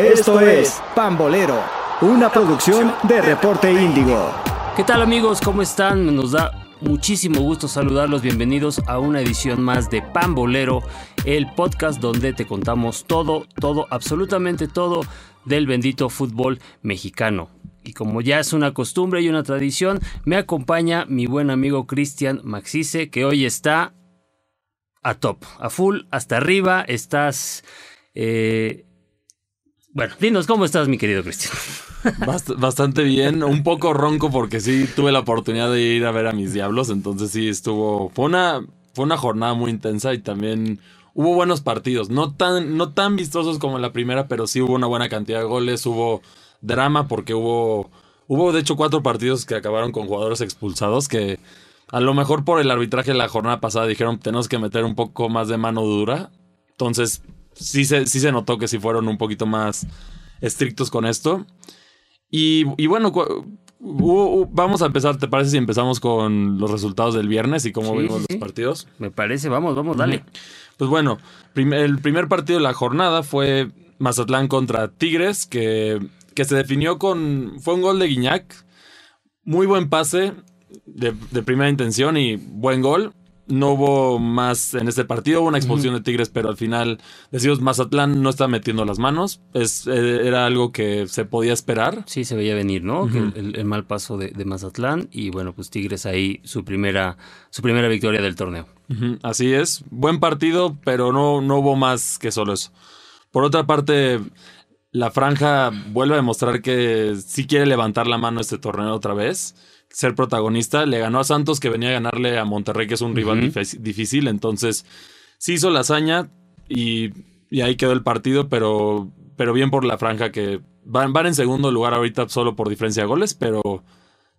Esto es Pambolero, una producción de Reporte Índigo. ¿Qué tal amigos? ¿Cómo están? Nos da muchísimo gusto saludarlos. Bienvenidos a una edición más de Pambolero, el podcast donde te contamos todo, todo, absolutamente todo del bendito fútbol mexicano. Y como ya es una costumbre y una tradición, me acompaña mi buen amigo Cristian Maxice, que hoy está a top, a full, hasta arriba. Estás eh, bueno, dinos, ¿cómo estás, mi querido Cristian? bastante bien, un poco ronco porque sí tuve la oportunidad de ir a ver a mis diablos, entonces sí estuvo, fue una, fue una jornada muy intensa y también hubo buenos partidos, no tan, no tan vistosos como la primera, pero sí hubo una buena cantidad de goles, hubo drama porque hubo, hubo de hecho cuatro partidos que acabaron con jugadores expulsados que a lo mejor por el arbitraje de la jornada pasada dijeron tenemos que meter un poco más de mano dura, entonces sí se, sí se notó que sí fueron un poquito más estrictos con esto. Y, bueno, vamos a empezar, ¿te parece si empezamos con los resultados del viernes y cómo vimos los partidos? Me parece, vamos, vamos, dale. Pues bueno, el primer partido de la jornada fue Mazatlán contra Tigres, que, que se definió con... Fue un gol de Guiñac, muy buen pase de, de primera intención y buen gol no hubo más en este partido, hubo una expulsión de Tigres, pero al final decimos Mazatlán no está metiendo las manos, es, eh, era algo que se podía esperar. Sí, se veía venir, ¿no? el, mal paso de, Mazatlán y bueno, pues Tigres ahí su primera, su primera victoria del torneo. Así es, buen partido, pero no, no hubo más que solo eso. Por otra parte, la franja vuelve a demostrar que sí quiere levantar la mano este torneo otra vez ser protagonista. Le ganó a Santos, que venía a ganarle a Monterrey, que es un rival difícil. Entonces, sí hizo la hazaña y, ahí quedó el partido, pero, pero bien por la franja que van, van en segundo lugar ahorita solo por diferencia de goles, pero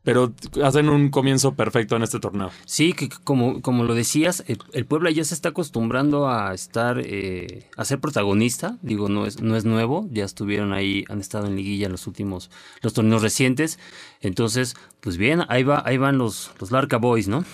pero hacen un comienzo perfecto en este torneo. Sí, que como, como lo decías, el, Puebla ya se está acostumbrando a estar, eh, a ser protagonista, digo, no es, no es nuevo, ya estuvieron ahí, han estado en liguilla en los últimos, los torneos recientes, entonces, pues bien, ahí va, ahí van los, los Larca Boys, ¿no?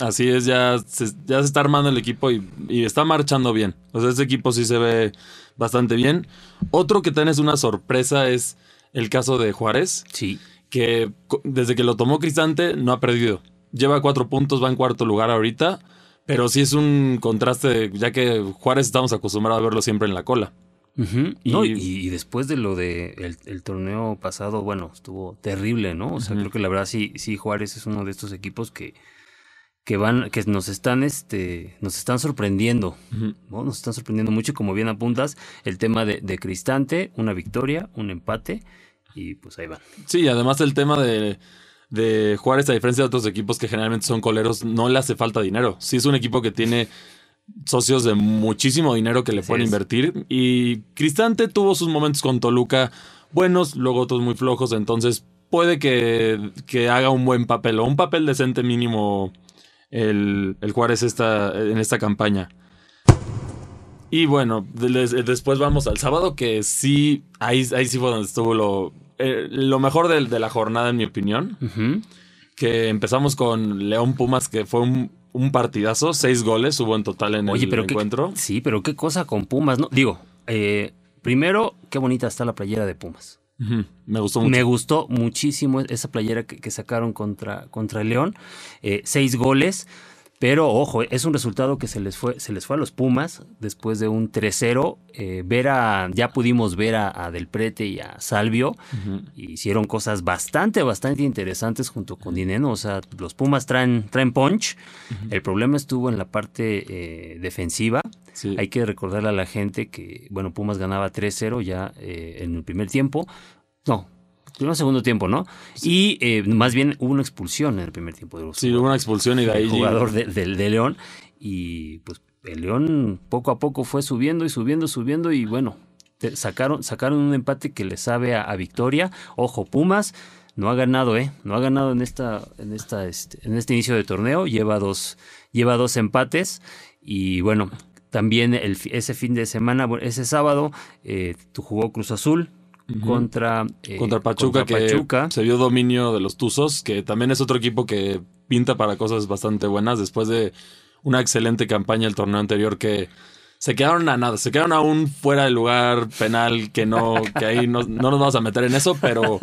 así es, ya se, ya se está armando el equipo y, y está marchando bien, o sea, este equipo sí se ve bastante bien. Otro que es una sorpresa es el caso de Juárez. Sí que desde que lo tomó Cristante no ha perdido. Lleva cuatro puntos, va en cuarto lugar ahorita, pero sí es un contraste, ya que Juárez estamos acostumbrados a verlo siempre en la cola. y, después de lo de el, torneo pasado, bueno, estuvo terrible, ¿no? O sea, creo que la verdad sí, sí, Juárez es uno de estos equipos que, que van, que nos están, este, nos están sorprendiendo, ¿no? Nos están sorprendiendo mucho, como bien apuntas, el tema de, de Cristante, una victoria, un empate y pues ahí van. Sí, además el tema de, de Juárez, a diferencia de otros equipos que generalmente son coleros, no le hace falta dinero. Sí es un equipo que tiene socios de muchísimo dinero que le pueden invertir. Y Cristante tuvo sus momentos con Toluca buenos, luego otros muy flojos, entonces puede que, que haga un buen papel o un papel decente mínimo el, el Juárez esta, en esta campaña. Y bueno, después vamos al sábado, que sí, ahí, ahí sí fue donde estuvo lo, eh, lo mejor de, de, la jornada, en mi opinión. Que empezamos con León Pumas, que fue un, partidazo, seis goles hubo en total en el encuentro. sí, pero qué cosa con Pumas, ¿no? Digo, eh, primero, qué bonita está la playera de Pumas. Me gustó mucho. Me gustó muchísimo esa playera que, sacaron contra, contra León. Eh, seis goles. Pero ojo, es un resultado que se les fue, se les fue a los Pumas después de un 3-0. Eh, ver a, ya pudimos ver a, Del Prete y a Salvio. Hicieron cosas bastante, bastante interesantes junto con Dineno. O sea, los Pumas traen, traen punch. El problema estuvo en la parte eh, defensiva. Hay que recordarle a la gente que, bueno, Pumas ganaba 3-0 ya eh, en el primer tiempo. No, un segundo tiempo, ¿no? Y eh, más bien hubo una expulsión en el primer tiempo de los Sí, hubo una expulsión y de ahí. El jugador de, de, León. Y pues el León poco a poco fue subiendo y subiendo, subiendo. Y bueno, sacaron, sacaron un empate que le sabe a, victoria. Ojo, Pumas no ha ganado, ¿eh? No ha ganado en esta, en esta, este, en este inicio de torneo. Lleva dos, lleva dos empates. Y bueno, también el, ese fin de semana, ese sábado, eh, jugó Cruz Azul, contra, eh, contra Pachuca, que se vio dominio de los Tuzos, que también es otro equipo que pinta para cosas bastante buenas después de una excelente campaña el torneo anterior que se quedaron a nada, se quedaron aún fuera del lugar penal que no, que ahí no, no, nos vamos a meter en eso, pero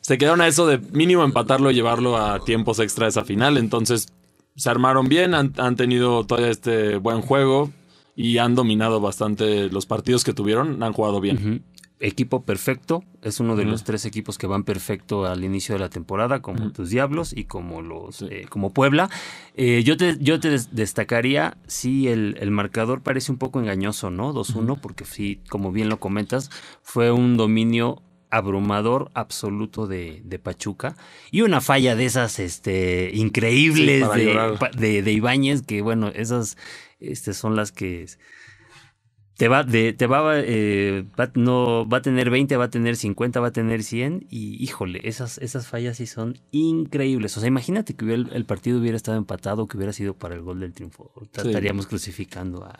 se quedaron a eso de mínimo empatarlo y llevarlo a tiempos extra esa final. Entonces se armaron bien, han, han tenido todo este buen juego y han dominado bastante los partidos que tuvieron, han jugado bien equipo perfecto. Es uno de los tres equipos que van perfecto al inicio de la temporada, como tus Diablos y como los eh, como Puebla. Eh, yo te, yo te destacaría, sí, el, el, marcador parece un poco engañoso, ¿no? 2-1, porque sí, como bien lo comentas, fue un dominio abrumador absoluto de, de, Pachuca y una falla de esas este, increíbles de, de, de, Ibáñez, que bueno, esas este, son las que te va, de, te va, eh, va, no, va a tener 20, va a tener 50, va a tener 100 y híjole, esas, esas fallas sí son increíbles. O sea, imagínate que el, partido hubiera estado empatado, que hubiera sido para el gol del triunfo. Estaríamos crucificando a...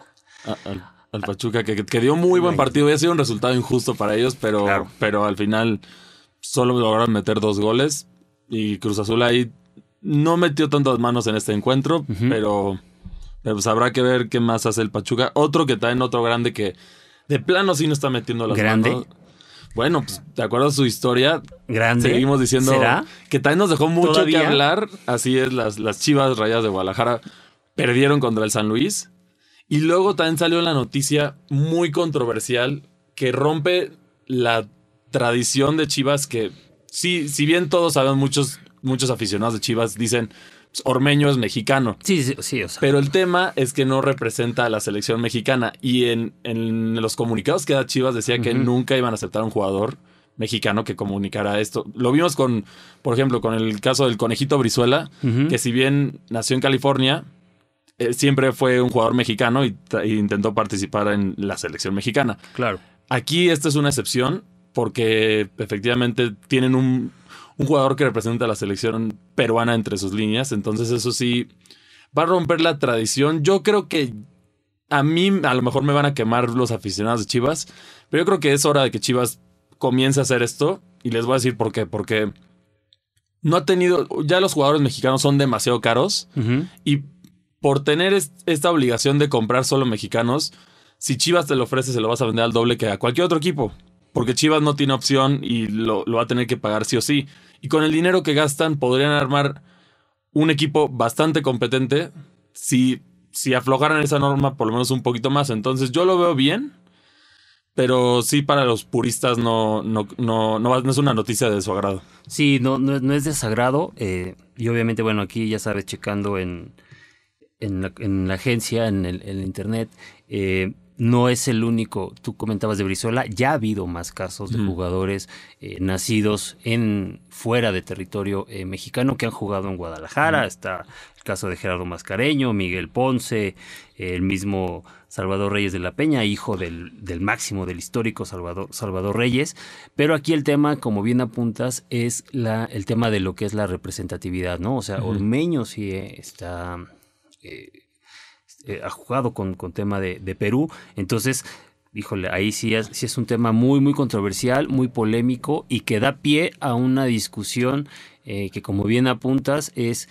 al, Pachuca, que, que, dio muy buen partido. Había sido un resultado injusto para ellos, pero, pero al final solo lograron meter dos goles y Cruz Azul ahí no metió tantas manos en este encuentro, pero pues habrá que ver qué más hace el Pachuca. Otro que está en otro grande que de plano sí no está metiendo las ¿Grande? Bueno, pues de acuerdo a su historia, grande. Seguimos diciendo que también nos dejó mucho que hablar. Así es, las, las Chivas Rayas de Guadalajara perdieron contra el San Luis. Y luego también salió la noticia muy controversial que rompe la tradición de Chivas que sí, si bien todos saben, muchos, muchos aficionados de Chivas dicen, Ormeño es mexicano. Sí, sí, sí. O sea. Pero el tema es que no representa a la selección mexicana. Y en, en los comunicados que da Chivas decía que nunca iban a aceptar a un jugador mexicano que comunicara esto. Lo vimos con, por ejemplo, con el caso del conejito Brizuela, que si bien nació en California, eh, siempre fue un jugador mexicano y, intentó participar en la selección mexicana. Claro. Aquí esta es una excepción porque efectivamente tienen un un jugador que representa a la selección peruana entre sus líneas. Entonces eso sí va a romper la tradición. Yo creo que a mí a lo mejor me van a quemar los aficionados de Chivas, pero yo creo que es hora de que Chivas comience a hacer esto. Y les voy a decir por qué. Porque no ha tenido, ya los jugadores mexicanos son demasiado caros y por tener esta obligación de comprar solo mexicanos, si Chivas te lo ofrece, se lo vas a vender al doble que a cualquier otro equipo porque Chivas no tiene opción y lo, va a tener que pagar sí o sí. Y con el dinero que gastan podrían armar un equipo bastante competente si, si aflojaran esa norma por lo menos un poquito más. Entonces yo lo veo bien, pero sí para los puristas no, no, no, no, es una noticia de su agrado. Sí, no, no, es desagrado. Eh, y obviamente, bueno, aquí ya sabes, checando en, en, la, agencia, en el, en el internet, eh, no es el único, tú comentabas de Brizuela, ya ha habido más casos de jugadores eh, nacidos en fuera de territorio eh, mexicano que han jugado en Guadalajara, está el caso de Gerardo Mascareño, Miguel Ponce, el mismo Salvador Reyes de la Peña, hijo del, del, máximo, del histórico Salvador, Salvador Reyes, pero aquí el tema, como bien apuntas, es la, el tema de lo que es la representatividad, ¿no? O sea, Ormeño sí está... Eh, eh, ha jugado con, con tema de, Perú. Entonces, híjole, ahí sí es, un tema muy, muy controversial, muy polémico y que da pie a una discusión eh, que, como bien apuntas, es.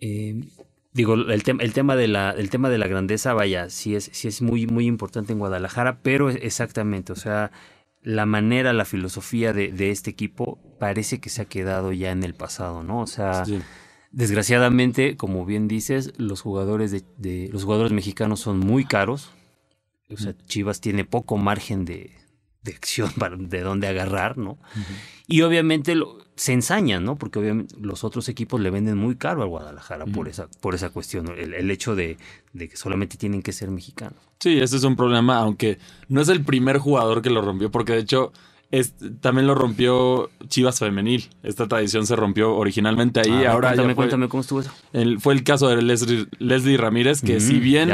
Eh, digo, el, el, tema de la, el tema de la grandeza, vaya, sí es, sí es muy, muy importante en Guadalajara, pero exactamente, o sea, la manera, la filosofía de, de, este equipo parece que se ha quedado ya en el pasado, ¿no? O sea, Desgraciadamente, como bien dices, los jugadores de, los jugadores mexicanos son muy caros. O sea, Chivas tiene poco margen de, acción para de dónde agarrar, ¿no? Y obviamente se ensañan, ¿no? Porque obviamente los otros equipos le venden muy caro al Guadalajara por esa por esa cuestión, el, hecho de, de, que solamente tienen que ser mexicanos. Sí, ese es un problema, aunque no es el primer jugador que lo rompió, porque de hecho también lo rompió Chivas Femenil. Esta tradición se rompió originalmente ahí. Ah, ahora cuéntame, cuéntame cómo estuvo eso. fue el caso de Leslie, Ramírez, que si bien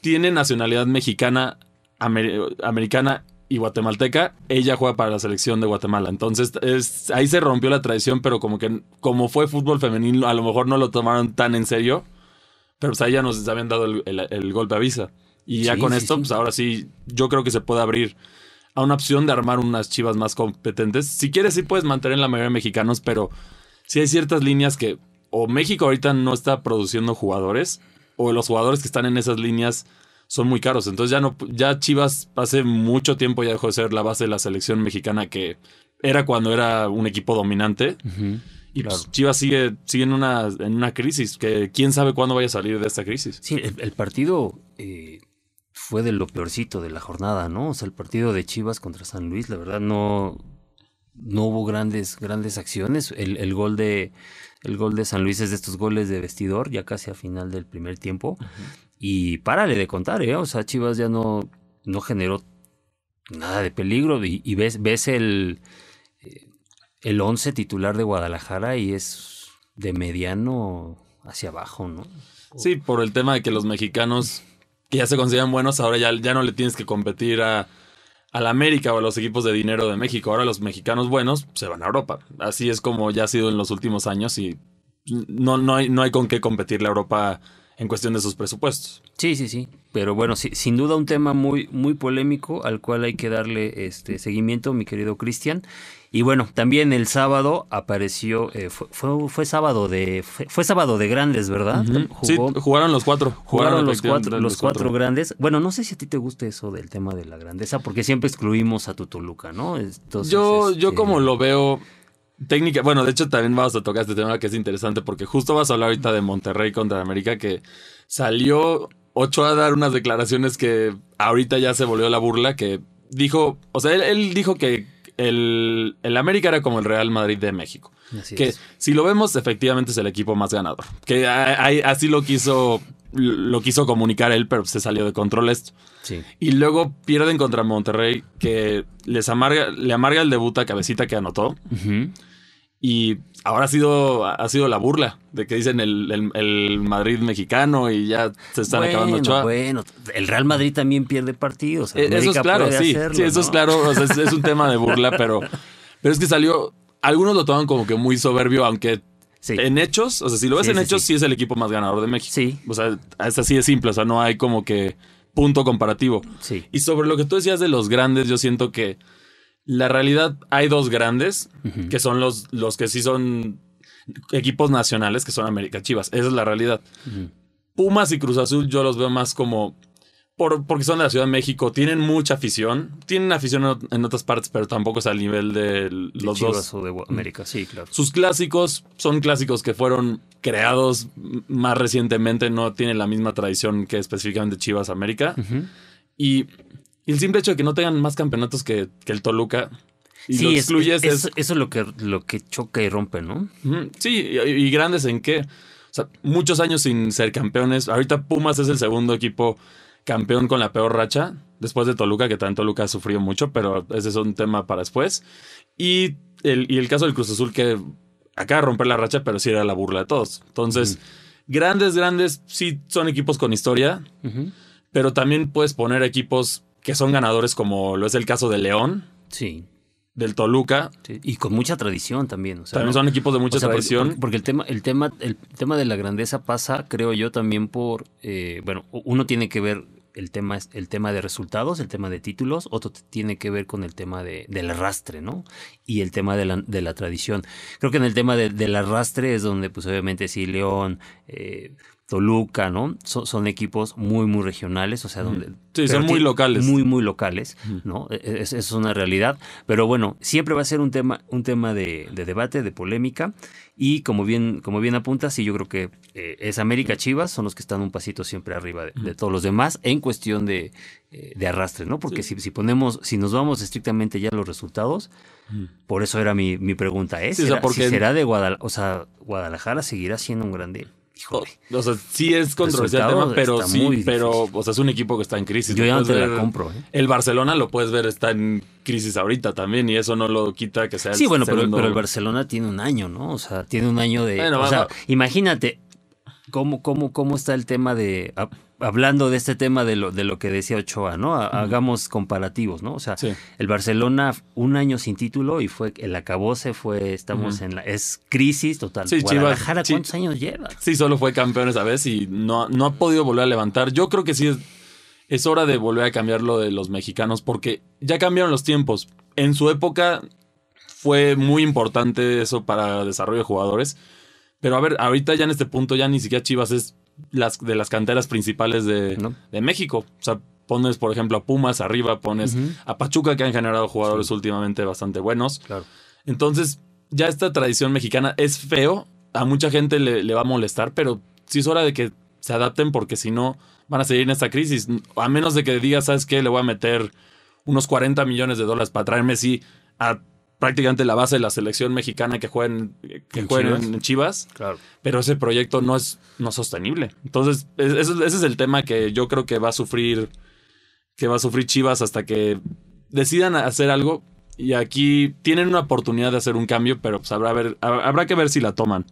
tiene nacionalidad mexicana, americana y guatemalteca, ella juega para la selección de Guatemala. Entonces, es, ahí se rompió la tradición, pero como que como fue fútbol femenil, a lo mejor no lo tomaron tan en serio. Pero pues ahí ya nos habían dado el, golpe a visa. Y ya con esto, pues ahora sí, yo creo que se puede abrir a una opción de armar unas chivas más competentes. Si quieres, sí puedes mantener la mayoría de mexicanos, pero sí hay ciertas líneas que o México ahorita no está produciendo jugadores, o los jugadores que están en esas líneas son muy caros. Entonces ya no, ya Chivas hace mucho tiempo ya dejó de ser la base de la selección mexicana que era cuando era un equipo dominante. Y pues, Chivas sigue, sigue en, una, en una crisis, que quién sabe cuándo vaya a salir de esta crisis. Sí, el, partido eh, fue de lo peorcito de la jornada, ¿no? O sea, el partido de Chivas contra San Luis, la verdad, no, no hubo grandes, grandes acciones. El, el, gol de, el gol de San Luis es de estos goles de vestidor, ya casi a final del primer tiempo. Y párale de contar, ¿eh? O sea, Chivas ya no, no generó nada de peligro. Y, ves, ves el, eh, el once titular de Guadalajara y es de mediano hacia abajo, ¿no? Sí, por el tema de que los mexicanos que ya se consideran buenos, ahora ya, ya no le tienes que competir a, la América o a los equipos de dinero de México. Ahora los mexicanos buenos se van a Europa. Así es como ya ha sido en los últimos años y no, no, hay, no hay con qué competir la Europa en cuestión de sus presupuestos. Sí, sí, sí. Pero bueno, sí, sin duda un tema muy, muy polémico al cual hay que darle este seguimiento, mi querido Cristian. Y bueno, también el sábado apareció, eh, fue, fue, sábado de fue, sábado de grandes, ¿verdad? sí, jugaron los cuatro. Jugaron, los cuatro, los cuatro, grandes. Bueno, no sé si a ti te gusta eso del tema de la grandeza, porque siempre excluimos a tu Toluca, ¿no? yo, yo este, como lo veo, técnica, bueno, de hecho también vamos a tocar este tema que es interesante porque justo vas a hablar ahorita de Monterrey contra América que salió Ochoa a dar unas declaraciones que ahorita ya se volvió la burla que dijo, o sea, él, dijo que el, el, América era como el Real Madrid de México. que si lo vemos, efectivamente es el equipo más ganador. Que así lo quiso, lo quiso comunicar él, pero se salió de control esto. Sí. Y luego pierden contra Monterrey, que les amarga, le amarga el debut a Cabecita que anotó. Y ahora ha sido, ha sido la burla de que dicen el, Madrid mexicano y ya se están acabando Ochoa. Bueno, el Real Madrid también pierde partidos. Eh, eso es claro, sí, sí, eso es claro. es, un tema de burla, pero, pero es que salió. Algunos lo toman como que muy soberbio, aunque en hechos, o sea, si lo ves en hechos, sí. es el equipo más ganador de México. Sí. O sea, es así de simple, o sea, no hay como que punto comparativo. Sí. Y sobre lo que tú decías de los grandes, yo siento que la realidad, hay dos grandes, que son los, los que sí son equipos nacionales, que son América Chivas. Esa es la realidad. Pumas y Cruz Azul yo los veo más como... Por, porque son de la Ciudad de México, tienen mucha afición. Tienen afición en, otras partes, pero tampoco es al nivel de los dos. O de América, sí, claro. Sus clásicos son clásicos que fueron creados más recientemente, no tienen la misma tradición que específicamente Chivas América. Y y el simple hecho de que no tengan más campeonatos que, el Toluca. Y sí, excluyes es, eso es lo que, lo que choca y rompe, ¿no? Sí, y, grandes en qué. O sea, muchos años sin ser campeones. Ahorita Pumas es el segundo equipo campeón con la peor racha, después de Toluca, que también Toluca ha sufrido mucho, pero ese es un tema para después. Y el, y el caso del Cruz Azul, que acaba de romper la racha, pero sí era la burla de todos. Entonces, grandes, grandes, sí son equipos con historia, pero también puedes poner equipos que son ganadores como lo es el caso de León. Sí. Del Toluca. y con mucha tradición también. también son equipos de mucha tradición. Porque, el tema, el tema, el tema de la grandeza pasa, creo yo, también por, eh, bueno, uno tiene que ver el tema, el tema de resultados, el tema de títulos, otro tiene que ver con el tema de, del arrastre, ¿no? Y el tema de la, de la tradición. Creo que en el tema del arrastre es donde, pues obviamente, sí, León, eh, Toluca, ¿no? Son, equipos muy, muy regionales, o sea, donde... Sí, son muy locales. Muy, muy locales, ¿no? E, e, es, es, una realidad. Pero bueno, siempre va a ser un tema, un tema de, debate, de polémica. Y como bien, como bien apunta, sí, yo creo que eh, es América Chivas, son los que están un pasito siempre arriba de, todos los demás en cuestión de, eh, de arrastre, ¿no? Porque si, si, ponemos, si nos vamos estrictamente ya a los resultados, por eso era mi, mi pregunta, ¿eh? ¿Será, si será de Guadalajara, o sea, Guadalajara seguirá siendo un grande o, sea, sí es controversial el tema, pero sí, pero, o sea, es un equipo que está en crisis. Yo ya no te la compro. ¿eh? El Barcelona lo puedes ver, está en crisis ahorita también, y eso no lo quita que sea Sí, bueno, pero, el Barcelona tiene un año, ¿no? O sea, tiene un año de. o sea, imagínate cómo, cómo, cómo está el tema de hablando de este tema de lo, de lo que decía Ochoa, ¿no? Hagamos comparativos, ¿no? O sea, el Barcelona un año sin título y fue el acabose fue, estamos en la, es crisis total. Sí, Guadalajara, ¿cuántos años lleva? Sí, solo fue campeón esa vez y no, no ha podido volver a levantar. Yo creo que sí es, es hora de volver a cambiar lo de los mexicanos porque ya cambiaron los tiempos. En su época fue muy importante eso para desarrollo de jugadores. Pero a ver, ahorita ya en este punto ya ni siquiera Chivas es las, de las canteras principales de, de México. O sea, pones, por ejemplo, a Pumas arriba, pones a Pachuca, que han generado jugadores últimamente bastante buenos. Claro. Entonces, ya esta tradición mexicana es feo, a mucha gente le, va a molestar, pero sí es hora de que se adapten porque si no van a seguir en esta crisis. A menos de que digas, ¿sabes qué? Le voy a meter unos 40 millones de dólares para traerme sí a prácticamente la base de la selección mexicana que jueguen, que ¿En Chivas? en Chivas. Claro. Pero ese proyecto no es no sostenible. Entonces, ese es el tema que yo creo que va a sufrir que va a sufrir Chivas hasta que decidan hacer algo. Y aquí tienen una oportunidad de hacer un cambio, pero pues habrá, ver, habrá que ver si la toman.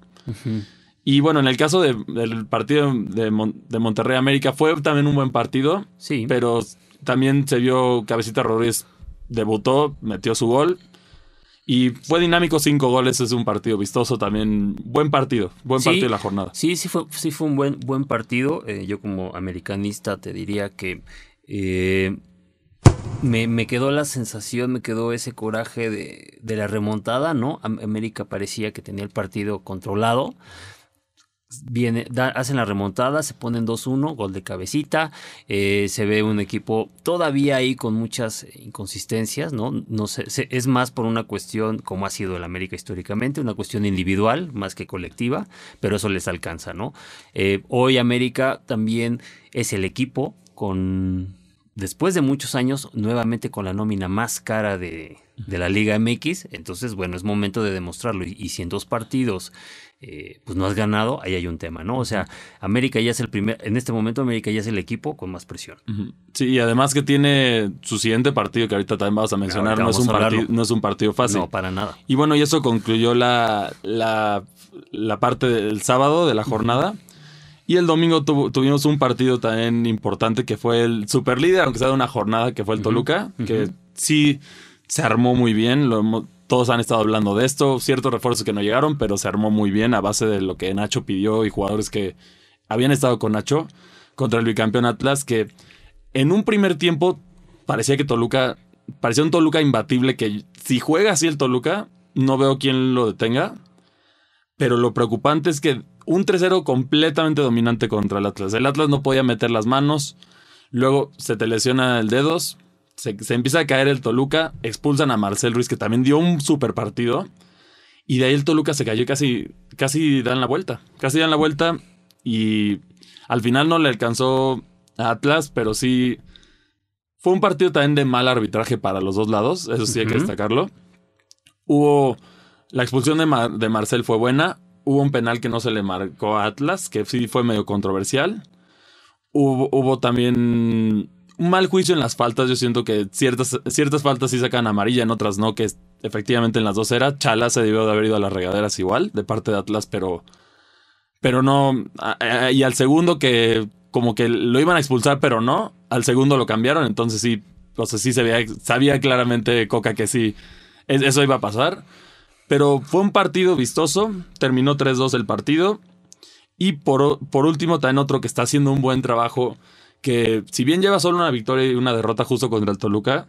Y bueno, en el caso del partido de, de, Monterrey América fue también un buen partido. Sí. Pero también se vio Cabecita Rodríguez debutó, metió su gol. Y fue dinámico, cinco goles, es un partido vistoso también. Buen partido, buen partido de la jornada. Sí, sí fue, sí fue un buen, buen partido. Eh, yo como americanista te diría que eh, me, quedó la sensación, me quedó ese coraje de, de la remontada, ¿no? América parecía que tenía el partido controlado hacen la remontada, se ponen 2-1, gol de cabecita, eh, se ve un equipo todavía ahí con muchas inconsistencias, ¿no? no sé, es más por una cuestión, como ha sido el América históricamente, una cuestión individual más que colectiva, pero eso les alcanza, ¿no? Eh, hoy América también es el equipo con, después de muchos años, nuevamente con la nómina más cara de, de la Liga MX, entonces, bueno, es momento de demostrarlo. Y, y si en dos partidos eh, pues no has ganado, ahí hay un tema, ¿no? O sea, América ya es el primer, en este momento América ya es el equipo con más presión. Sí, y además que tiene su siguiente partido, que ahorita también vamos a mencionar, no, es un partido, no es un partido fácil. No, para nada. Y bueno, y eso concluyó la, la, parte del sábado de la jornada. Y el domingo tuvimos un partido también importante que fue el superlíder, aunque sea de una jornada, que fue el Toluca, que sí se armó muy bien. Lo, todos han estado hablando de esto, ciertos refuerzos que no llegaron, pero se armó muy bien a base de lo que Nacho pidió y jugadores que habían estado con Nacho contra el bicampeón Atlas, que en un primer tiempo parecía que Toluca, parecía un Toluca imbatible que si juega así el Toluca, no veo quién lo detenga. Pero lo preocupante es que un 3-0 completamente dominante contra el Atlas. El Atlas no podía meter las manos. Luego se te lesiona el dedos se, empieza a caer el Toluca, expulsan a Marcel Ruiz, que también dio un super partido. Y de ahí el Toluca se cayó y casi, casi dan la vuelta. Casi dan la vuelta. Y al final no le alcanzó a Atlas, pero sí. Fue un partido también de mal arbitraje para los dos lados. Eso sí hay que destacarlo. Hubo. La expulsión de, de Marcel fue buena. Hubo un penal que no se le marcó a Atlas, que sí fue medio controversial. Hubo, hubo también un mal juicio en las faltas. Yo siento que ciertas, ciertas faltas sí sacan amarilla, en otras no, que efectivamente en las dos era. Chala se debió de haber ido a las regaderas igual, de parte de Atlas, pero. Pero no. Y al segundo que como que lo iban a expulsar, pero no. Al segundo lo cambiaron, entonces sí. O sea, sí se veía, sabía claramente Coca que sí. Eso iba a pasar. Pero fue un partido vistoso. Terminó 3-2 el partido. Y por, por último, también otro que está haciendo un buen trabajo que si bien lleva solo una victoria y una derrota justo contra el Toluca,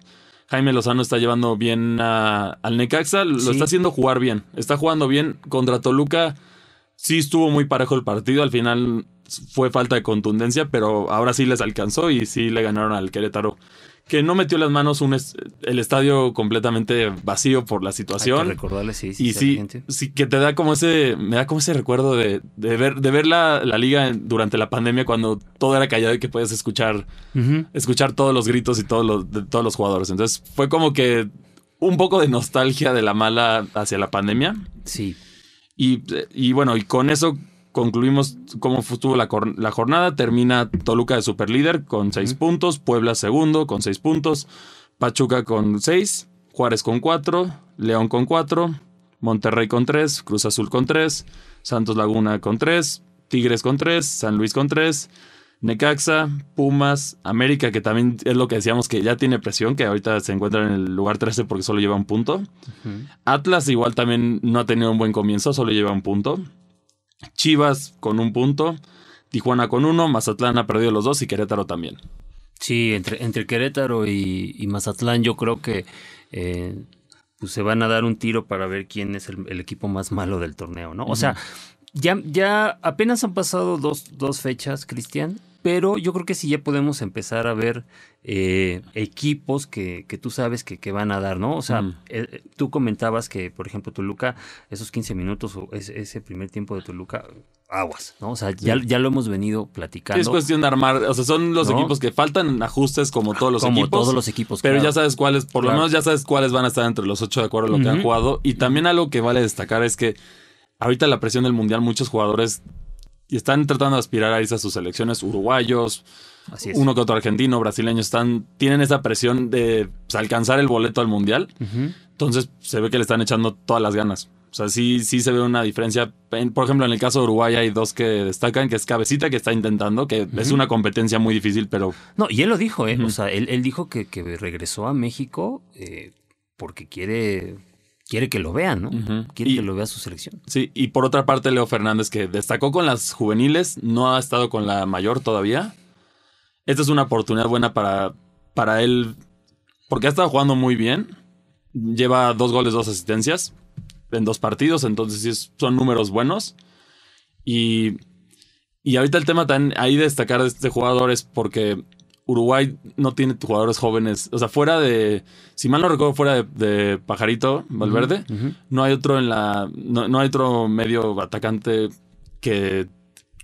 Jaime Lozano está llevando bien al Necaxa, lo está haciendo jugar bien, está jugando bien contra Toluca. Sí estuvo muy parejo el partido, al final fue falta de contundencia, pero ahora sí les alcanzó y sí le ganaron al Querétaro que no metió las manos un el estadio completamente vacío por la situación. Hay que recordarle, sí, sí. Y sí, sí, que te da como ese, me da como ese recuerdo de, de ver, de ver la, liga durante la pandemia cuando todo era callado y que puedes escuchar, escuchar todos los gritos y todos los, de todos los jugadores. Entonces fue como que un poco de nostalgia de la mala hacia la pandemia. Sí. Y, y bueno, y con eso concluimos cómo estuvo la, jornada. Termina Toluca de superlíder con seis puntos, Puebla segundo con seis puntos, Pachuca con seis, Juárez con cuatro, León con cuatro, Monterrey con tres, Cruz Azul con tres, Santos Laguna con tres, Tigres con tres, San Luis con tres, Necaxa, Pumas, América, que también es lo que decíamos que ya tiene presión, que ahorita se encuentra en el lugar 13 porque solo lleva un punto. Atlas igual también no ha tenido un buen comienzo, solo lleva un punto. Chivas con un punto, Tijuana con uno, Mazatlán ha perdido los dos y Querétaro también. Sí, entre, entre Querétaro y, Mazatlán yo creo que eh, pues se van a dar un tiro para ver quién es el, equipo más malo del torneo, ¿no? O sea, Ya, ya apenas han pasado dos, dos fechas, Cristian, pero yo creo que sí ya podemos empezar a ver eh, equipos que, que, tú sabes que, que, van a dar, ¿no? O sea, mm. eh, tú comentabas que, por ejemplo, Toluca, esos 15 minutos o ese, ese primer tiempo de Toluca, aguas, ¿no? O sea, ya, ya, lo hemos venido platicando. Es cuestión de armar, o sea, son los equipos que faltan ajustes como todos los como equipos. todos los equipos. Pero ya sabes cuáles, por lo menos ya sabes cuáles van a estar entre los ocho de acuerdo a lo que han jugado. Y también algo que vale destacar es que ahorita la presión del mundial, muchos jugadores están tratando de aspirar a irse a sus selecciones uruguayos. Uno que otro argentino, brasileño, están, tienen esa presión de pues, alcanzar el boleto al mundial. Entonces se ve que le están echando todas las ganas. O sea, sí, sí se ve una diferencia. por ejemplo, en el caso de Uruguay hay dos que destacan, que es Cabecita, que está intentando, que es una competencia muy difícil, pero... No, y él lo dijo, ¿eh? O sea, él, dijo que, regresó a México eh, porque quiere quiere que lo vean, ¿no? Quiere que lo vea su selección. Sí, y por otra parte, Leo Fernández, que destacó con las juveniles, no ha estado con la mayor todavía. Esta es una oportunidad buena para, para él, porque ha estado jugando muy bien. Lleva dos goles, dos asistencias en dos partidos, entonces sí son números buenos. Y, y ahorita el tema también ahí destacar de este jugador es porque Uruguay no tiene jugadores jóvenes. O sea, fuera de. Si mal no recuerdo, fuera de, Pajarito Valverde, no hay otro en la. No, hay otro medio atacante que,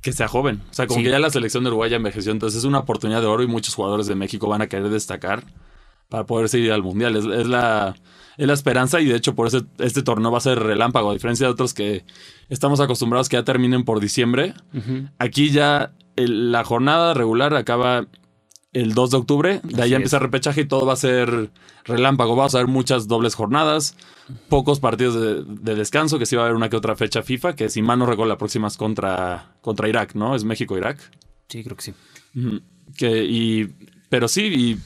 que sea joven. O sea, como que ya la selección de Uruguay ya envejeció. Entonces es una oportunidad de oro y muchos jugadores de México van a querer destacar para poder seguir al mundial. Es, la, es la esperanza y de hecho por eso este torneo va a ser relámpago. A diferencia de otros que estamos acostumbrados que ya terminen por diciembre. Aquí ya la jornada regular acaba el 2 de octubre. De ahí empieza el repechaje y todo va a ser relámpago. Vamos a ver muchas dobles jornadas, pocos partidos de, descanso, que sí va a haber una que otra fecha FIFA, que si mal no recuerdo la próxima es contra, contra Irak, ¿no? Es México-Irak. Sí, creo que sí. que, y, pero sí,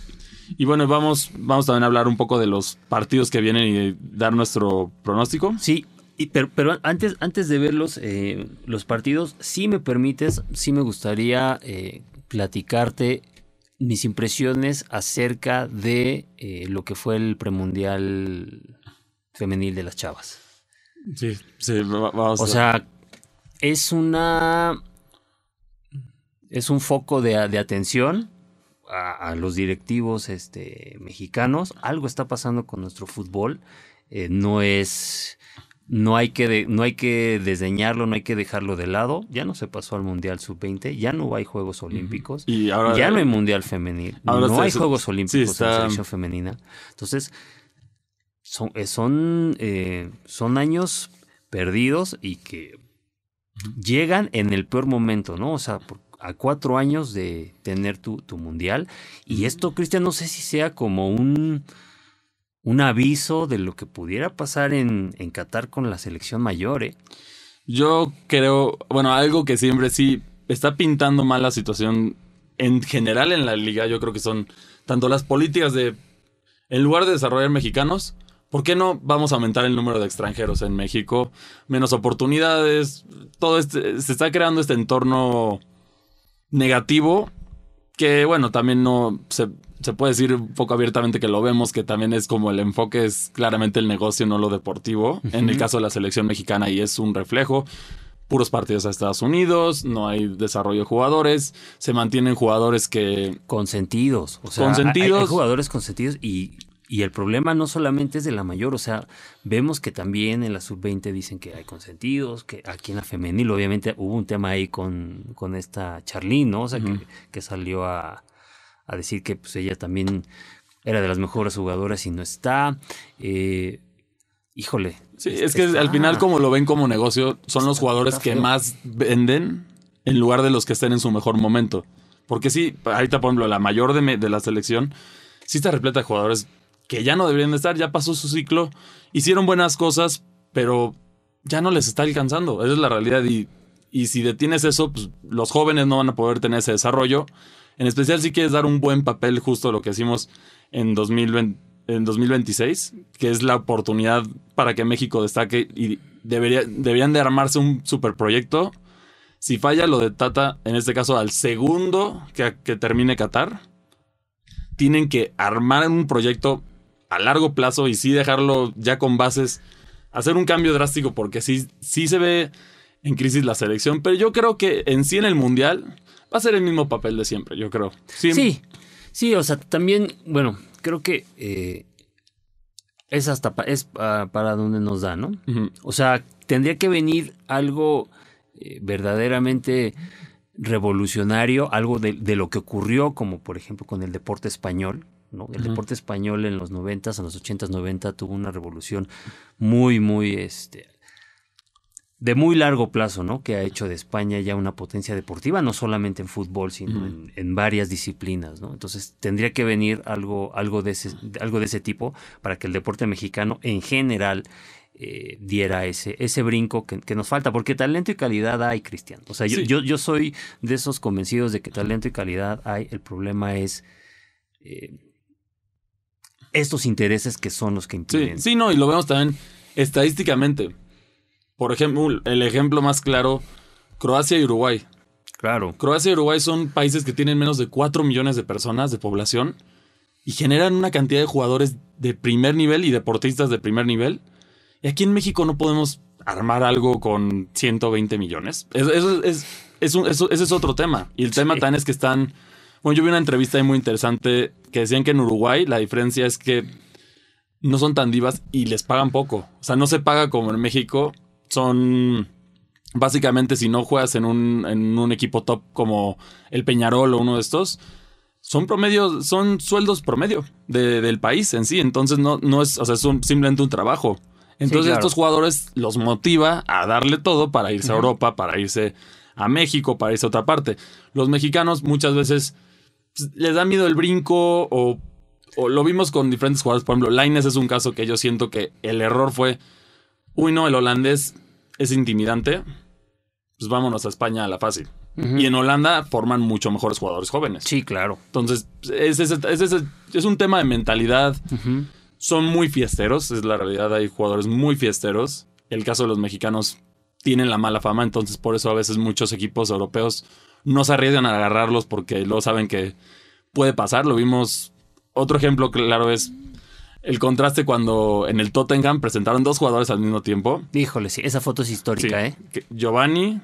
y, bueno, vamos, vamos también a hablar un poco de los partidos que vienen y dar nuestro pronóstico. Sí, y, pero, pero, antes, antes de ver los, eh, los partidos, si me permites, sí me gustaría eh, platicarte mis impresiones acerca de eh, lo que fue el premundial femenil de las chavas. Sí, sí, vamos. O sea, es una. Es un foco de, atención a, los directivos este, mexicanos. Algo está pasando con nuestro fútbol. Eh, no es no hay que no hay que desdeñarlo, no hay que dejarlo de lado. Ya no se pasó al Mundial Sub-20, ya no hay Juegos Olímpicos, y ahora, ya no hay Mundial Femenil, no hay Juegos Olímpicos en selección femenina. Entonces, son, eh, son, eh, son años perdidos y que llegan en el peor momento, ¿no? O sea, a cuatro años de tener tu, tu Mundial. Y esto, Cristian, no sé si sea como un un aviso de lo que pudiera pasar en, en Qatar con la selección mayor. ¿eh? Yo creo, bueno, algo que siempre sí está pintando mal la situación en general en la liga, yo creo que son tanto las políticas de, en lugar de desarrollar mexicanos, ¿por qué no vamos a aumentar el número de extranjeros en México? Menos oportunidades, todo este, se está creando este entorno negativo que bueno, también no se, se, puede decir un poco abiertamente que lo vemos, que también es como el enfoque es claramente el negocio, no lo deportivo. En el caso de la selección mexicana y es un reflejo. Puros partidos a Estados Unidos, no hay desarrollo de jugadores, se mantienen jugadores que... Consentidos, o sea, consentidos. hay jugadores consentidos y y el problema no solamente es de la mayor, o sea, vemos que también en la sub-20 dicen que hay consentidos, que aquí en la femenil obviamente hubo un tema ahí con, con esta Charlene, ¿no? O sea, que, salió a, a, decir que pues ella también era de las mejores jugadoras y no está. Eh, híjole. Sí, es que al final como lo ven como negocio, son los jugadores que más venden en lugar de los que estén en su mejor momento. Porque sí, ahorita por ejemplo, la mayor de, de la selección sí está repleta de jugadores que ya no deberían de estar, ya pasó su ciclo, hicieron buenas cosas, pero ya no les está alcanzando. Esa es la realidad y, y si detienes eso, pues los jóvenes no van a poder tener ese desarrollo. En especial si quieres dar un buen papel, justo lo que hicimos en, 2020, en 2026, que es la oportunidad para que México destaque y debería, deberían de armarse un superproyecto. Si falla lo de Tata, en este caso al segundo que, que termine Qatar, tienen que armar un proyecto a largo plazo y sí dejarlo ya con bases, hacer un cambio drástico porque sí, sí se ve en crisis la selección, pero yo creo que en sí en el Mundial va a ser el mismo papel de siempre, yo creo. Sí, sí, o sea, también, bueno, creo que eh, es hasta es para donde nos da, ¿no? O sea, tendría que venir algo eh, verdaderamente revolucionario, algo de, de, lo que ocurrió, como por ejemplo con el deporte español. ¿no? El deporte español en los 90 en los 80s, 90 tuvo una revolución muy, muy este, de muy largo plazo, ¿no? Que ha hecho de España ya una potencia deportiva, no solamente en fútbol, sino en, varias disciplinas, ¿no? Entonces tendría que venir algo, algo, de, ese, algo de ese tipo para que el deporte mexicano en general eh, diera ese, ese brinco que, nos falta, porque talento y calidad hay, Cristian. O sea, yo, yo, soy de esos convencidos de que talento y calidad hay, el problema es... Eh, estos intereses que son los que impiden. Sí, sí, no, y lo vemos también estadísticamente por ejemplo, el ejemplo más claro, Croacia y Uruguay. Claro. Croacia y Uruguay son países que tienen menos de 4 millones de personas de población y generan una cantidad de jugadores de primer nivel y deportistas de primer nivel. Y aquí en México no podemos armar algo con 120 millones. Eso, es, eso, ese es otro tema. Y el tema también es que están... Bueno, yo vi una entrevista ahí muy interesante que decían que en Uruguay la diferencia es que no son tan divas y les pagan poco. O sea, no se paga como en México son básicamente si no juegas en un, en un equipo top como el Peñarol o uno de estos, son promedio, son sueldos promedio del país en sí. Entonces no, no es, o sea, es simplemente un trabajo. Entonces estos jugadores los motiva a darle todo para irse a Europa, para irse a México, para irse a otra parte. Los mexicanos muchas veces pues, les da miedo el brinco o, o, lo vimos con diferentes jugadores. Por ejemplo, Laines es un caso que yo siento que el error fue uy, no, el holandés es intimidante, pues vámonos a España a la fácil. Y en Holanda forman mucho mejores jugadores jóvenes. Sí, claro. Entonces, es, es, un tema de mentalidad. Son muy fiesteros, es la realidad. Hay jugadores muy fiesteros. El caso de los mexicanos tienen la mala fama, entonces por eso a veces muchos equipos europeos no se arriesgan a agarrarlos porque luego saben que puede pasar. Lo vimos. Otro ejemplo claro es el contraste cuando en el Tottenham presentaron dos jugadores al mismo tiempo. Híjole, sí, esa foto es histórica, ¿eh? Giovanni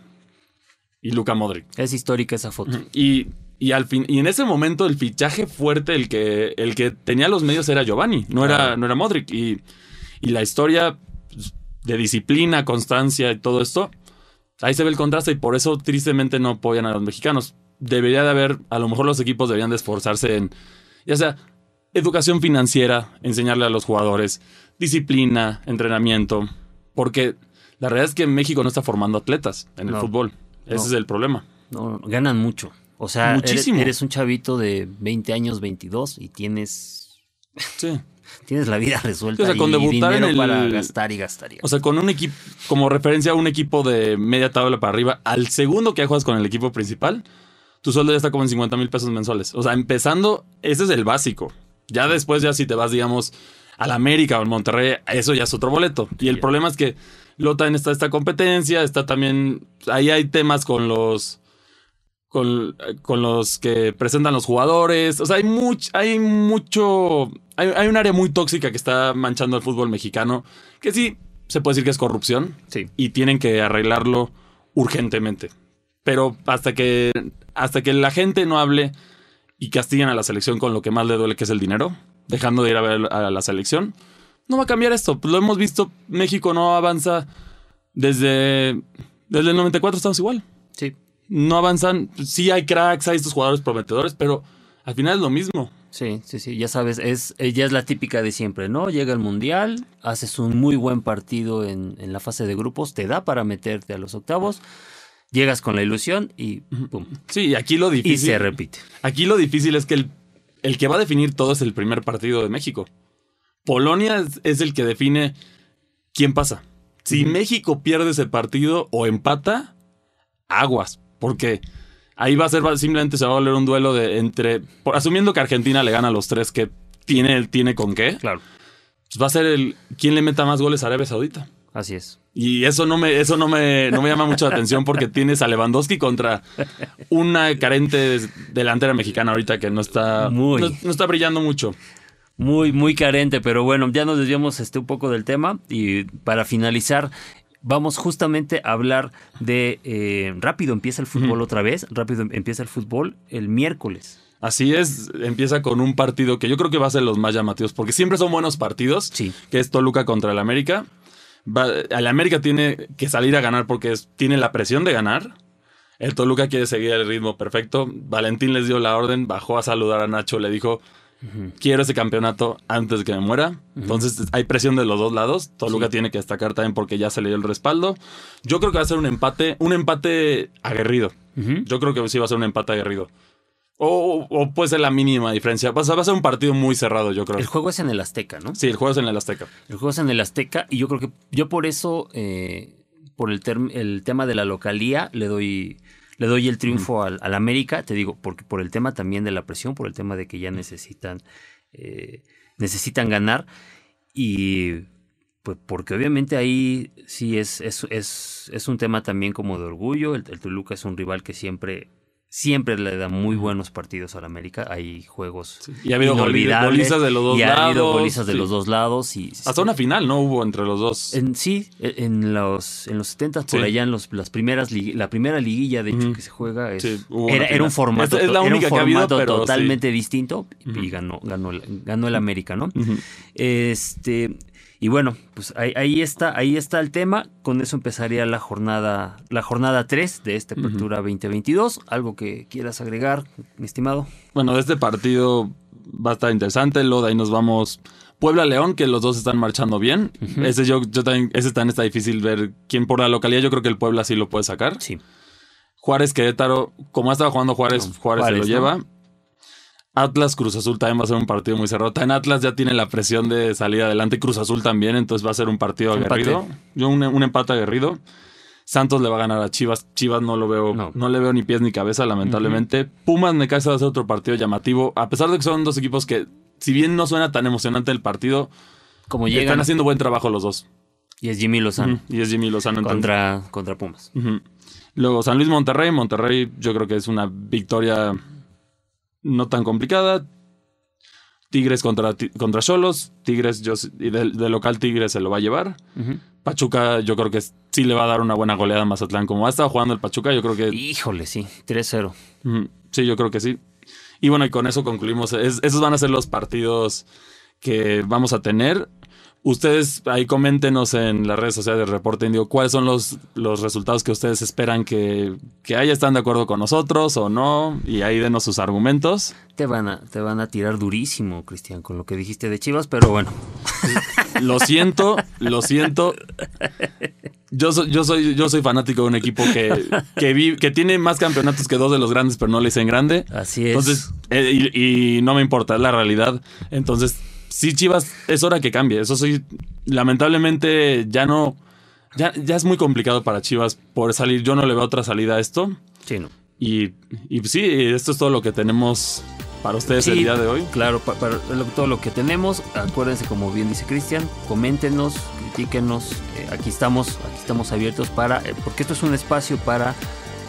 y Luca Modric. Es histórica esa foto. Y, y, al fin, y en ese momento el fichaje fuerte, el que, el que tenía los medios era Giovanni, no, era, no era Modric. Y, y la historia pues, de disciplina, constancia y todo esto, ahí se ve el contraste y por eso tristemente no apoyan a los mexicanos. Debería de haber, a lo mejor los equipos deberían de esforzarse en, ya sea educación financiera, enseñarle a los jugadores, disciplina, entrenamiento, porque la realidad es que México no está formando atletas en el fútbol. Ese es el problema. No, ganan mucho. O sea, Muchísimo. Eres, un chavito de 20 años, 22 y tienes... Sí. Tienes la vida resuelta o sea, con debutar en el, para gastar y gastar. o sea, con un equipo, como referencia a un equipo de media tabla para arriba, al segundo que juegas con el equipo principal, tu sueldo ya está como en 50 mil pesos mensuales. O sea, empezando, ese es el básico. Ya después, ya si te vas, digamos, al América o al Monterrey, eso ya es otro boleto. Y el problema es que Lota en esta, esta competencia, está también. Ahí hay temas con los. Con, con, los que presentan los jugadores. O sea, hay, mucho hay mucho. Hay, un área muy tóxica que está manchando el fútbol mexicano. Que sí, se puede decir que es corrupción. Sí. Y tienen que arreglarlo urgentemente. Pero hasta que. Hasta que la gente no hable y castigan a la selección con lo que más le duele, que es el dinero, dejando de ir a ver a la selección, no va a cambiar esto. Pues lo hemos visto, México no avanza desde, desde el 94, estamos igual. Sí. No avanzan, sí hay cracks, hay estos jugadores prometedores, pero al final es lo mismo. Sí, sí, sí, ya sabes, es, ya es la típica de siempre, ¿no? Llega el Mundial, haces un muy buen partido en, en la fase de grupos, te da para meterte a los octavos llegas con la ilusión y pum. Sí, aquí lo difícil. Y se repite. Aquí lo difícil es que el, el que va a definir todo es el primer partido de México. Polonia es, el que define quién pasa. Si México pierde ese partido o empata, aguas. Porque ahí va a ser simplemente se va a volver un duelo de entre. asumiendo que Argentina le gana a los tres que tiene, tiene con qué. Claro. Pues va a ser el. ¿Quién le meta más goles a Arabia Saudita? Así es. Y eso no me, eso no me, no me llama mucho la atención porque tienes a Lewandowski contra una carente delantera mexicana ahorita que no está, muy, no, está brillando mucho. Muy, muy carente, pero bueno, ya nos desviamos este, un poco del tema y para finalizar, vamos justamente a hablar de eh, rápido empieza el fútbol otra vez, rápido empieza el fútbol el miércoles. Así es, empieza con un partido que yo creo que va a ser los más llamativos, porque siempre son buenos partidos, Sí. que es Toluca contra el América. Va, el América tiene que salir a ganar porque es- tiene la presión de ganar. El Toluca quiere seguir el ritmo perfecto. Valentín les dio la orden, bajó a saludar a Nacho, le dijo, quiero ese campeonato antes de que me muera. Entonces hay presión de los dos lados. Toluca Sí. tiene que destacar también porque ya se le dio el respaldo. Yo creo que va a ser un empate, un empate aguerrido. Yo creo que sí va a ser un empate aguerrido. O, o puede ser la mínima diferencia. Va a ser un partido muy cerrado, yo creo. El juego es en el Azteca, ¿no? Sí, el juego es en el Azteca. El juego es en el Azteca y yo creo que yo por eso, eh, por el, el tema de la localía, le doy, le doy el triunfo al, al América, te digo, porque por el tema también de la presión, por el tema de que ya necesitan, eh, necesitan ganar y pues porque obviamente ahí sí es, es, es, es un tema también como de orgullo, el, el Toluca es un rival que siempre... Siempre le da muy buenos partidos al América. Hay juegos Y ha habido golizas de los dos y ha habido lados, golizas de sí. los dos lados. Y, Hasta una final, ¿no? Hubo entre los dos. en, sí, e, en los, en los 70 por Sí. allá, en los, las primeras la primera liguilla, de hecho, que se juega, es- Sí, era, era un formato, Es- es la to- era un única que ha habido, formato sí. totalmente distinto y ganó, ganó, el- ganó el América, ¿no? Este, y bueno, pues ahí, ahí está, ahí está el tema. Con eso empezaría la jornada, la jornada 3 de esta apertura 2022. Algo que quieras agregar, mi estimado. Bueno, de este partido va a estar interesante. Luego de ahí nos vamos. Puebla-León, que los dos están marchando bien. Ese yo, yo también, ese también está difícil ver quién por la localidad. Yo creo que el Puebla sí lo puede sacar. Sí. Juárez Querétaro, como ha estado jugando Juárez, No, Juárez, se lo ¿no? lleva. Atlas Cruz Azul también va a ser un partido muy cerrado. En Atlas ya tiene la presión de salir adelante. Cruz Azul también, entonces va a ser un partido Empate. aguerrido. Yo un, un empate aguerrido. Santos le va a ganar a Chivas. Chivas no lo veo, No. no, le veo ni pies ni cabeza, lamentablemente. Pumas Necaxa va a ser otro partido llamativo. A pesar de que son dos equipos que, si bien no suena tan emocionante el partido, Como están llegan, haciendo buen trabajo los dos. y es Jimmy Lozano. Y es Jimmy Lozano entonces. contra, contra Pumas. Luego San Luis Monterrey. Monterrey yo creo que es una victoria no tan complicada. Tigres contra contra Cholos. Tigres, yo, y de, de local Tigres se lo va a llevar. Pachuca yo creo que sí le va a dar una buena goleada a Mazatlán. Como ha estado jugando el Pachuca, yo creo que... Híjole, sí, 3-0. Ujú. Sí, yo creo que sí. Y bueno, y con eso concluimos. Es- esos van a ser los partidos que vamos a tener. Ustedes ahí coméntenos en las redes sociales del Reporte Indio cuáles son los, los resultados que ustedes esperan que, que haya están de acuerdo con nosotros o no. Y ahí denos sus argumentos. Te van a, te van a tirar durísimo, Cristian, con lo que dijiste de Chivas, pero bueno. Lo siento, lo siento. Yo soy, yo soy, yo soy fanático de un equipo que, que, vi- que tiene más campeonatos que dos de los grandes, pero no le dicen grande. Así es. Entonces, eh, y, y no me importa, es la realidad. Entonces, sí, Chivas, es hora que cambie. Eso sí, lamentablemente ya no. Ya, ya es muy complicado para Chivas por salir. Yo no le veo otra salida a esto. Sí, no. Y, y sí, esto es todo lo que tenemos para ustedes el día de hoy. Claro, pa- para todo lo que tenemos, acuérdense, como bien dice Cristian, coméntenos, critíquenos, eh, aquí estamos, aquí estamos abiertos para, eh, porque esto es un espacio para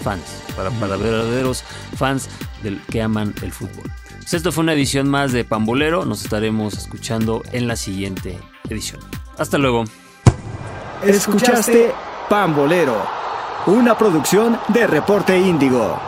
fans, para, para verdaderos fans del que aman el fútbol. Pues esto fue una edición más de Pambolero, nos estaremos escuchando en la siguiente edición. Hasta luego. Escuchaste Pambolero, una producción de Reporte Índigo.